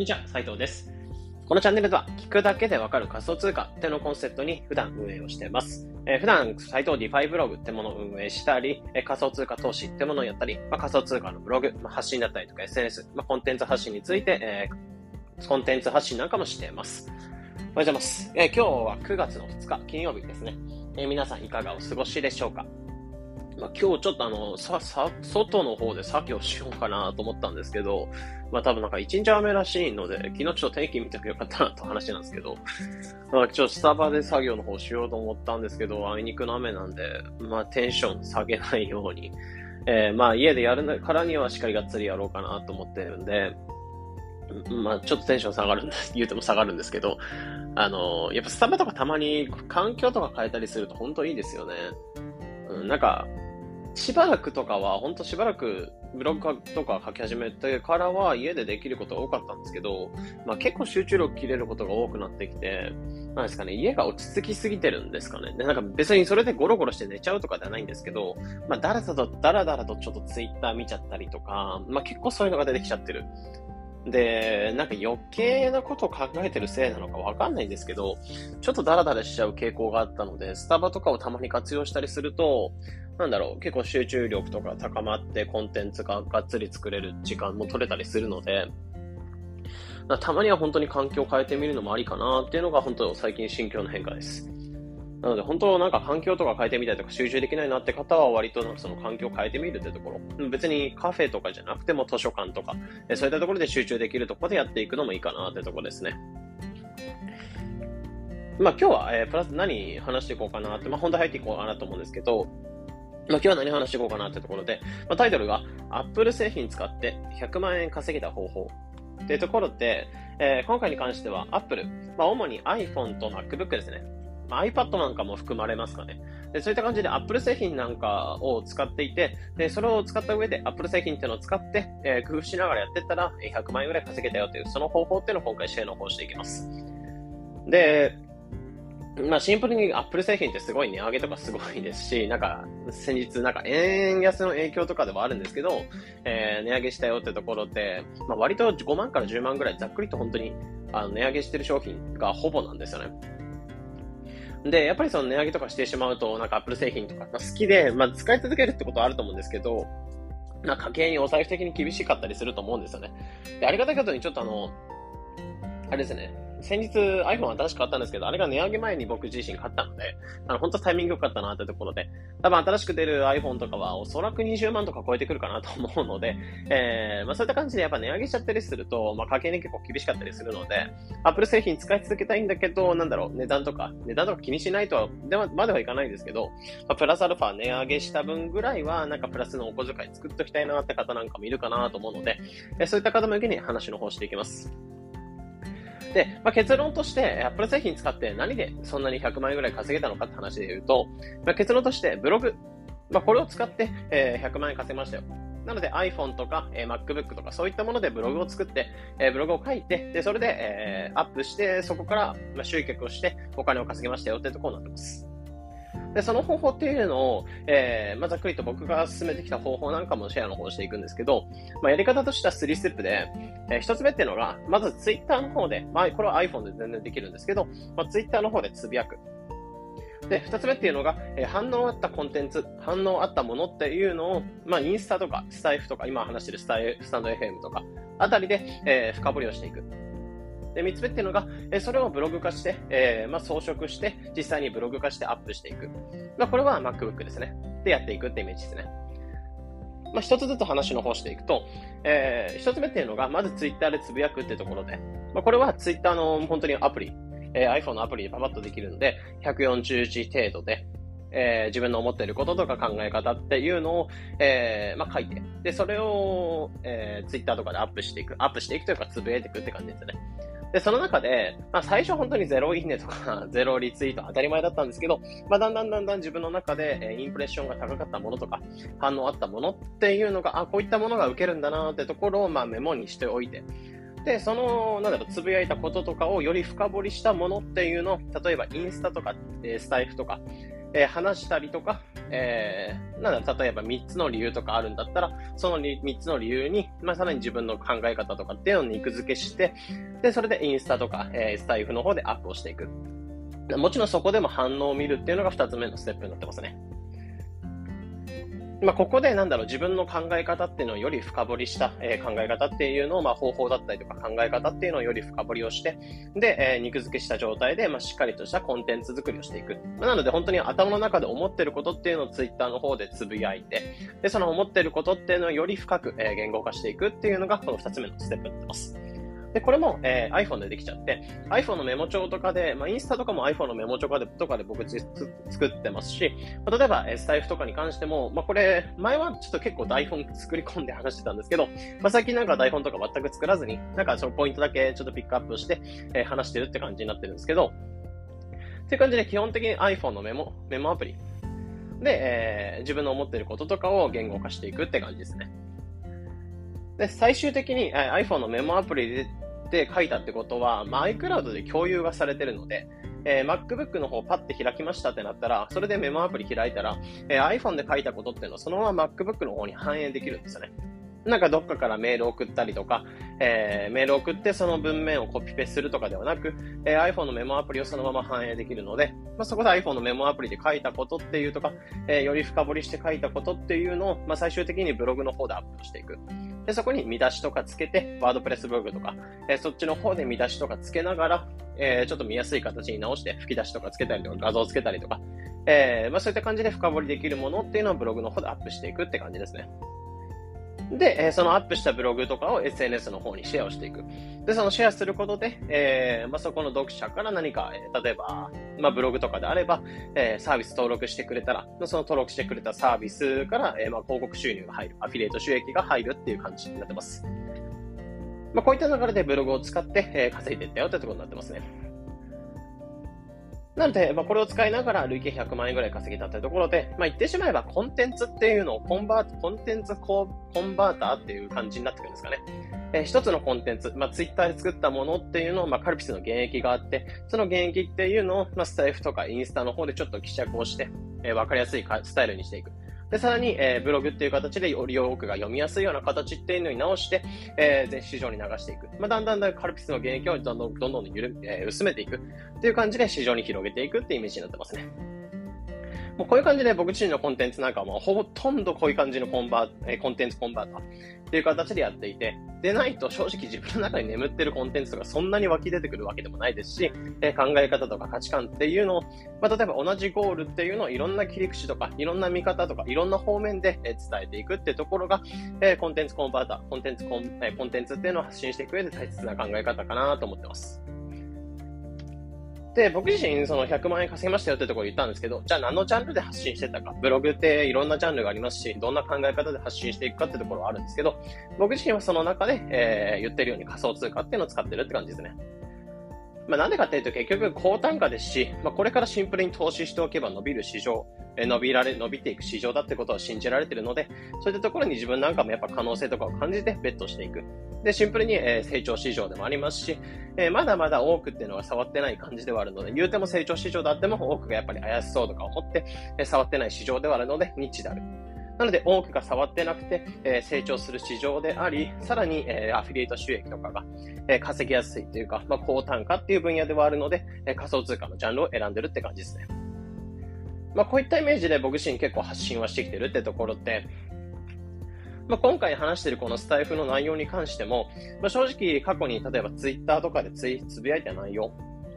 んにちは、斉藤です。このチャンネルでは、聞くだけでわかる仮想通貨ってのコンセプトに普段運営をしています。えー、普段、斉藤 DeFi ブログってものを運営したり、えー、仮想通貨投資ってものをやったり、まあ、仮想通貨のブログ、まあ、発信だったりとか SNS、まあ、コンテンツ発信について、えー、コンテンツ発信なんかもしています。おはようございます。え、今日は9月の2日、金曜日ですね。え、皆さんいかがお過ごしでしょうか？まあ、今日ちょっとあの、さ、さ、外の方で作業しようかなと思ったんですけど、まあ多分なんか一日雨らしいので、昨日ちょっと天気見てよかったなと話なんですけど、まあちょっとスタバで作業の方しようと思ったんですけど、あいにくの雨なんで、まあテンション下げないように、えー、まあ家でやるからにはしっかりがっつりやろうかなと思ってるんで、まあちょっとテンション下がるんです、言うても下がるんですけど、あの、やっぱスタバとかたまに環境とか変えたりすると本当いいですよね。うん、なんか、しばらくとかは、ほんとしばらくブログとか書き始めてからは家でできることが多かったんですけど、まあ結構集中力切れることが多くなってきて、なんですかね、家が落ち着きすぎてるんですかね。で、なんか別にそれでゴロゴロして寝ちゃうとかではないんですけど、まあだらだと、だらだらとちょっとツイッター見ちゃったりとか、まあ結構そういうのが出てきちゃってる。で、なんか余計なことを考えてるせいなのかわかんないんですけど、ちょっとダラダラしちゃう傾向があったので、スタバとかをたまに活用したりすると、なんだろう、結構集中力とか高まってコンテンツががっつり作れる時間も取れたりするので、たまには本当に環境を変えてみるのもありかなっていうのが本当最近心境の変化です。なので本当なんか環境とか変えてみたりとか集中できないなって方は割となんかその環境変えてみるってところ、別にカフェとかじゃなくても図書館とか、そういったところで集中できるところでやっていくのもいいかなってところですね。まあ今日は、えー、プラス何話していこうかなって、まあ本題入っていこうかなと思うんですけど、まあ、今日は何話していこうかなってところで、まあ、タイトルが Apple 製品使って100万円稼げた方法っていうところで、えー、今回に関しては Apple、まあ、主に iPhone と MacBook ですね。まあ、iPad なんかも含まれますかね。でそういった感じで Apple 製品なんかを使っていて、でそれを使った上で Apple 製品っていうのを使って、えー、工夫しながらやっていったら100万円ぐらい稼げたよという、その方法っていうのを今回シェアの方していきます。で、まあシンプルにアップル製品ってすごい値上げとかすごいですし、なんか先日なんか円安の影響とかではあるんですけど、えー、値上げしたよってところで、まあ割と5万から10万ぐらいざっくりと本当にあの値上げしてる商品がほぼなんですよね。で、やっぱりその値上げとかしてしまうと、なんかアップル製品とか好きで、まあ使い続けるってことはあると思うんですけど、まあ家計にお財布的に厳しかったりすると思うんですよね。で、ありがたいことにちょっとあの、あれですね、先日 iPhone 新しく買ったんですけど、あれが値上げ前に僕自身買ったので、あの、本当タイミング良かったなってところで、多分新しく出る iPhone とかはおそらく20万とか超えてくるかなと思うので、えー、まあそういった感じでやっぱ値上げしちゃったりすると、まあ家計に結構厳しかったりするので、Apple 製品使い続けたいんだけど、なんだろう、値段とか、値段とか気にしないとは、では、まではいかないんですけど、まあ、プラスアルファ値上げした分ぐらいは、なんかプラスのお小遣い作っときたいなって方なんかもいるかなと思うので、えそういった方向けに話の方していきます。で、まあ、結論として、Apple 製品使って何でそんなに100万円ぐらい稼げたのかって話で言うと、まあ、結論としてブログ、まあ、これを使って、えー、100万円稼げましたよ。なので iPhone とか、えー、MacBook とかそういったものでブログを作って、えー、ブログを書いて、で、それで、えー、アップして、そこから、まあ、集客をしてお金を稼げましたよってところになってます。で、その方法っていうのを、えー、まあ、ざっくりと僕が進めてきた方法なんかもシェアの方していくんですけど、まあ、やり方としては3ステップで、えー、1つ目っていうのが、まず Twitter の方で、まあ、これは iPhone で全然できるんですけど、まあ、Twitter の方でつぶやく。で、二つ目っていうのが、えー、反応あったコンテンツ、反応あったものっていうのを、まあ、インスタとか、スタイフとか、今話してるスタイフスタンド FM とか、あたりで、えー、深掘りをしていく。で、三つ目っていうのが、えそれをブログ化して、えー、まあ、装飾して、実際にブログ化してアップしていく。まあ、これは MacBook ですね。で、やっていくってイメージですね。まあ、一つずつ話の方していくと、えー、一つ目っていうのが、まず Twitter でつぶやくってところで、まあ、これは Twitter の本当にアプリ、えー、iPhone のアプリでパパッとできるので、140字程度で、えー、自分の思っていることとか考え方っていうのを、えー、まあ、書いて、で、それを、えー、Twitter とかでアップしていく、アップしていくというか、つぶやいていくって感じですね。で、その中で、まあ最初本当にゼロいいねとか、ゼロリツイート当たり前だったんですけど、まあだんだんだんだん自分の中で、えインプレッションが高かったものとか、反応あったものっていうのが、あ、こういったものが受けるんだなってところを、まあメモにしておいて、で、その、なんだろう、つぶやいたこととかをより深掘りしたものっていうのを、例えばインスタとか、えスタイフとか、えー、話したりとか、えー、なんだ、例えば3つの理由とかあるんだったら、その3つの理由に、まあ、さらに自分の考え方とかっていうのを肉付けして、で、それでインスタとか、えー、スタイフの方でアップをしていく。もちろんそこでも反応を見るっていうのが2つ目のステップになってますね。まあ、ここでなんだろう、自分の考え方っていうのをより深掘りした、えー、考え方っていうのを、まあ、方法だったりとか考え方っていうのをより深掘りをして、で、えー、肉付けした状態で、まあ、しっかりとしたコンテンツ作りをしていく。まあ、なので、本当に頭の中で思ってることっていうのをツイッターの方でつぶやいて、で、その思ってることっていうのをより深く、えー、言語化していくっていうのが、この2つ目のステップになってます。で、これも、えー、iPhone でできちゃって、iPhone のメモ帳とかで、まあ、インスタとかも iPhone のメモ帳とかでとかで僕作ってますし、まあ、例えば、えー、スタイフとかに関しても、まあ、これ、前はちょっと結構台本作り込んで話してたんですけど、まあ、最近なんか台本とか全く作らずに、なんかそのポイントだけちょっとピックアップして、えー、話してるって感じになってるんですけど、っていう感じで基本的に iPhone のメモ、メモアプリで、えー、自分の思ってることとかを言語化していくって感じですね。で、最終的に、え iPhone のメモアプリでって書いたってことは、まあ、iCloud で共有がされてるので、えー、MacBook の方パッて開きましたってなったら、それでメモアプリ開いたら、えー、iPhone で書いたことっていうのはそのまま MacBook の方に反映できるんですよね。なんかどっかからメール送ったりとか、えー、メール送ってその文面をコピペするとかではなく、えー、iPhone のメモアプリをそのまま反映できるので、まあ、そこで iPhone のメモアプリで書いたことっていうとか、えー、より深掘りして書いたことっていうのを、まあ、最終的にブログの方でアップしていく。で、そこに見出しとかつけて、ワードプレスブログとか、え、そっちの方で見出しとかつけながら、え、ちょっと見やすい形に直して吹き出しとかつけたりとか画像つけたりとか、え、まあ、そういった感じで深掘りできるものっていうのをブログの方でアップしていくって感じですね。で、えそのアップしたブログとかを SNS の方にシェアをしていく。で、そのシェアすることで、えー、まあ、そこの読者から何か、え、例えば、まあ、ブログとかであれば、えー、サービス登録してくれたら、その登録してくれたサービスから、えまあ、広告収入が入る、アフィリエイト収益が入るっていう感じになってます。まあ、こういった流れでブログを使って、え稼いでいったよってところになってますね。なので、まあ、これを使いながら累計100万円ぐらい稼ぎたというところで、まあ、言ってしまえばコンテンツっていうのをコンバート、コンテンツコンバーターっていう感じになってくるんですかね。えー、一つのコンテンツ、まあ、ツイッターで作ったものっていうのを、まあ、カルピスの現役があって、その現役っていうのを、まあ、スタイフとかインスタの方でちょっと希釈をして、えー、わかりやすいスタイルにしていく。で、さらに、えー、ブログっていう形でより多くが読みやすいような形っていうのに直して、えー、市場に流していく。まあ、だんだんだんカルピスの現役をどんどんどんどん緩、えー、薄めていくっていう感じで市場に広げていくっていうイメージになってますね。もうこういう感じで僕自身のコンテンツなんかもほとんどこういう感じのコンバー、え、コンテンツコンバーターっていう形でやっていて、でないと正直自分の中に眠ってるコンテンツとかそんなに湧き出てくるわけでもないですし、え考え方とか価値観っていうのを、まあ、例えば同じゴールっていうのをいろんな切り口とか、いろんな見方とか、いろんな方面で伝えていくってところが、えコンテンツコンバーター、コンテンツコン、えコンテンツっていうのを発信していく上で大切な考え方かなと思ってます。で、僕自身、その100万円稼ぎましたよってところ言ったんですけど、じゃあ何のジャンルで発信してたか。ブログっていろんなジャンルがありますし、どんな考え方で発信していくかってところはあるんですけど、僕自身はその中で、えー、言ってるように仮想通貨っていうのを使ってるって感じですね。まあ、なんでかっていうと結局高単価ですし、まあ、これからシンプルに投資しておけば伸びる市場、え伸びられ、伸びていく市場だってことを信じられているので、そういったところに自分なんかもやっぱ可能性とかを感じてベットしていく。で、シンプルに、え成長市場でもありますし、えまだまだ多くっていうのは触ってない感じではあるので、言うても成長市場であっても多くがやっぱり怪しそうとか思って、え触ってない市場ではあるので、ニッチである。なので、多くが触ってなくて、え成長する市場であり、さらに、えアフィリエイト収益とかが、え稼ぎやすいというか、まあ、高単価っていう分野ではあるので、え仮想通貨のジャンルを選んでるって感じですね。まあ、こういったイメージで僕自身結構発信はしてきてるってところって、まあ、今回話しているこのスタイフの内容に関しても、まあ、正直過去に例えばツイッターとかでついつぶやいた内容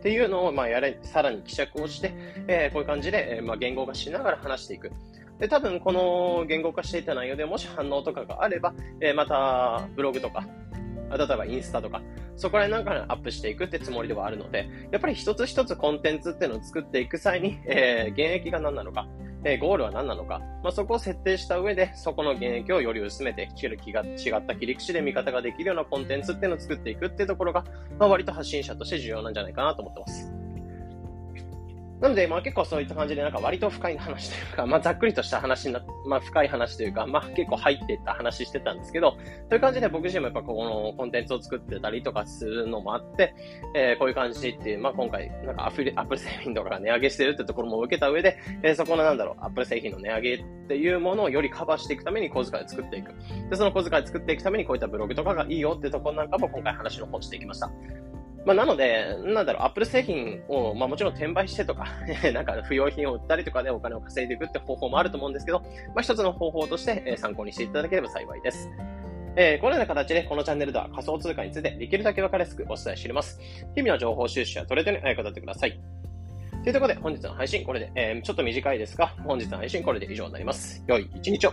っていうのをまあやれ、さらに希釈をして、えー、こういう感じで、えー、まあ言語化しながら話していく。で、多分この言語化していた内容でもし反応とかがあれば、えー、またブログとか、例えばインスタとか、そこら辺なんかアップしていくってつもりではあるので、やっぱり一つ一つコンテンツっていうのを作っていく際に、えー、現役が何なのか、えー、ゴールは何なのか、まあ、そこを設定した上で、そこの現役をより薄めて、切る気が違った切り口で見方ができるようなコンテンツっていうのを作っていくっていうところが、まあ、割と発信者として重要なんじゃないかなと思ってます。なので、まあ結構そういった感じで、なんか割と深い話というか、まあざっくりとした話になまあ深い話というか、まあ結構入ってった話してたんですけど、という感じで僕自身もやっぱここのコンテンツを作ってたりとかするのもあって、えー、こういう感じっていう、まあ今回、なんかアプリ、アップル製品とかが値上げしてるってところも受けた上で、えー、そこのなんだろう、アップル製品の値上げっていうものをよりカバーしていくために小遣いを作っていく。で、その小遣いを作っていくためにこういったブログとかがいいよってところなんかも今回話の方していきました。まあ、なので、なんだろう、アップル製品を、まあ、もちろん転売してとか なんか不要品を売ったりとかでお金を稼いでいくって方法もあると思うんですけど、まあ、一つの方法として、参考にしていただければ幸いです。えー、このような形で、このチャンネルでは仮想通貨についてできるだけ分かりやすくお伝えしています。日々の情報収集やトレードにあやかってください。というところで、本日の配信、これで、えー、ちょっと短いですが、本日の配信、これで以上になります。良い一日を。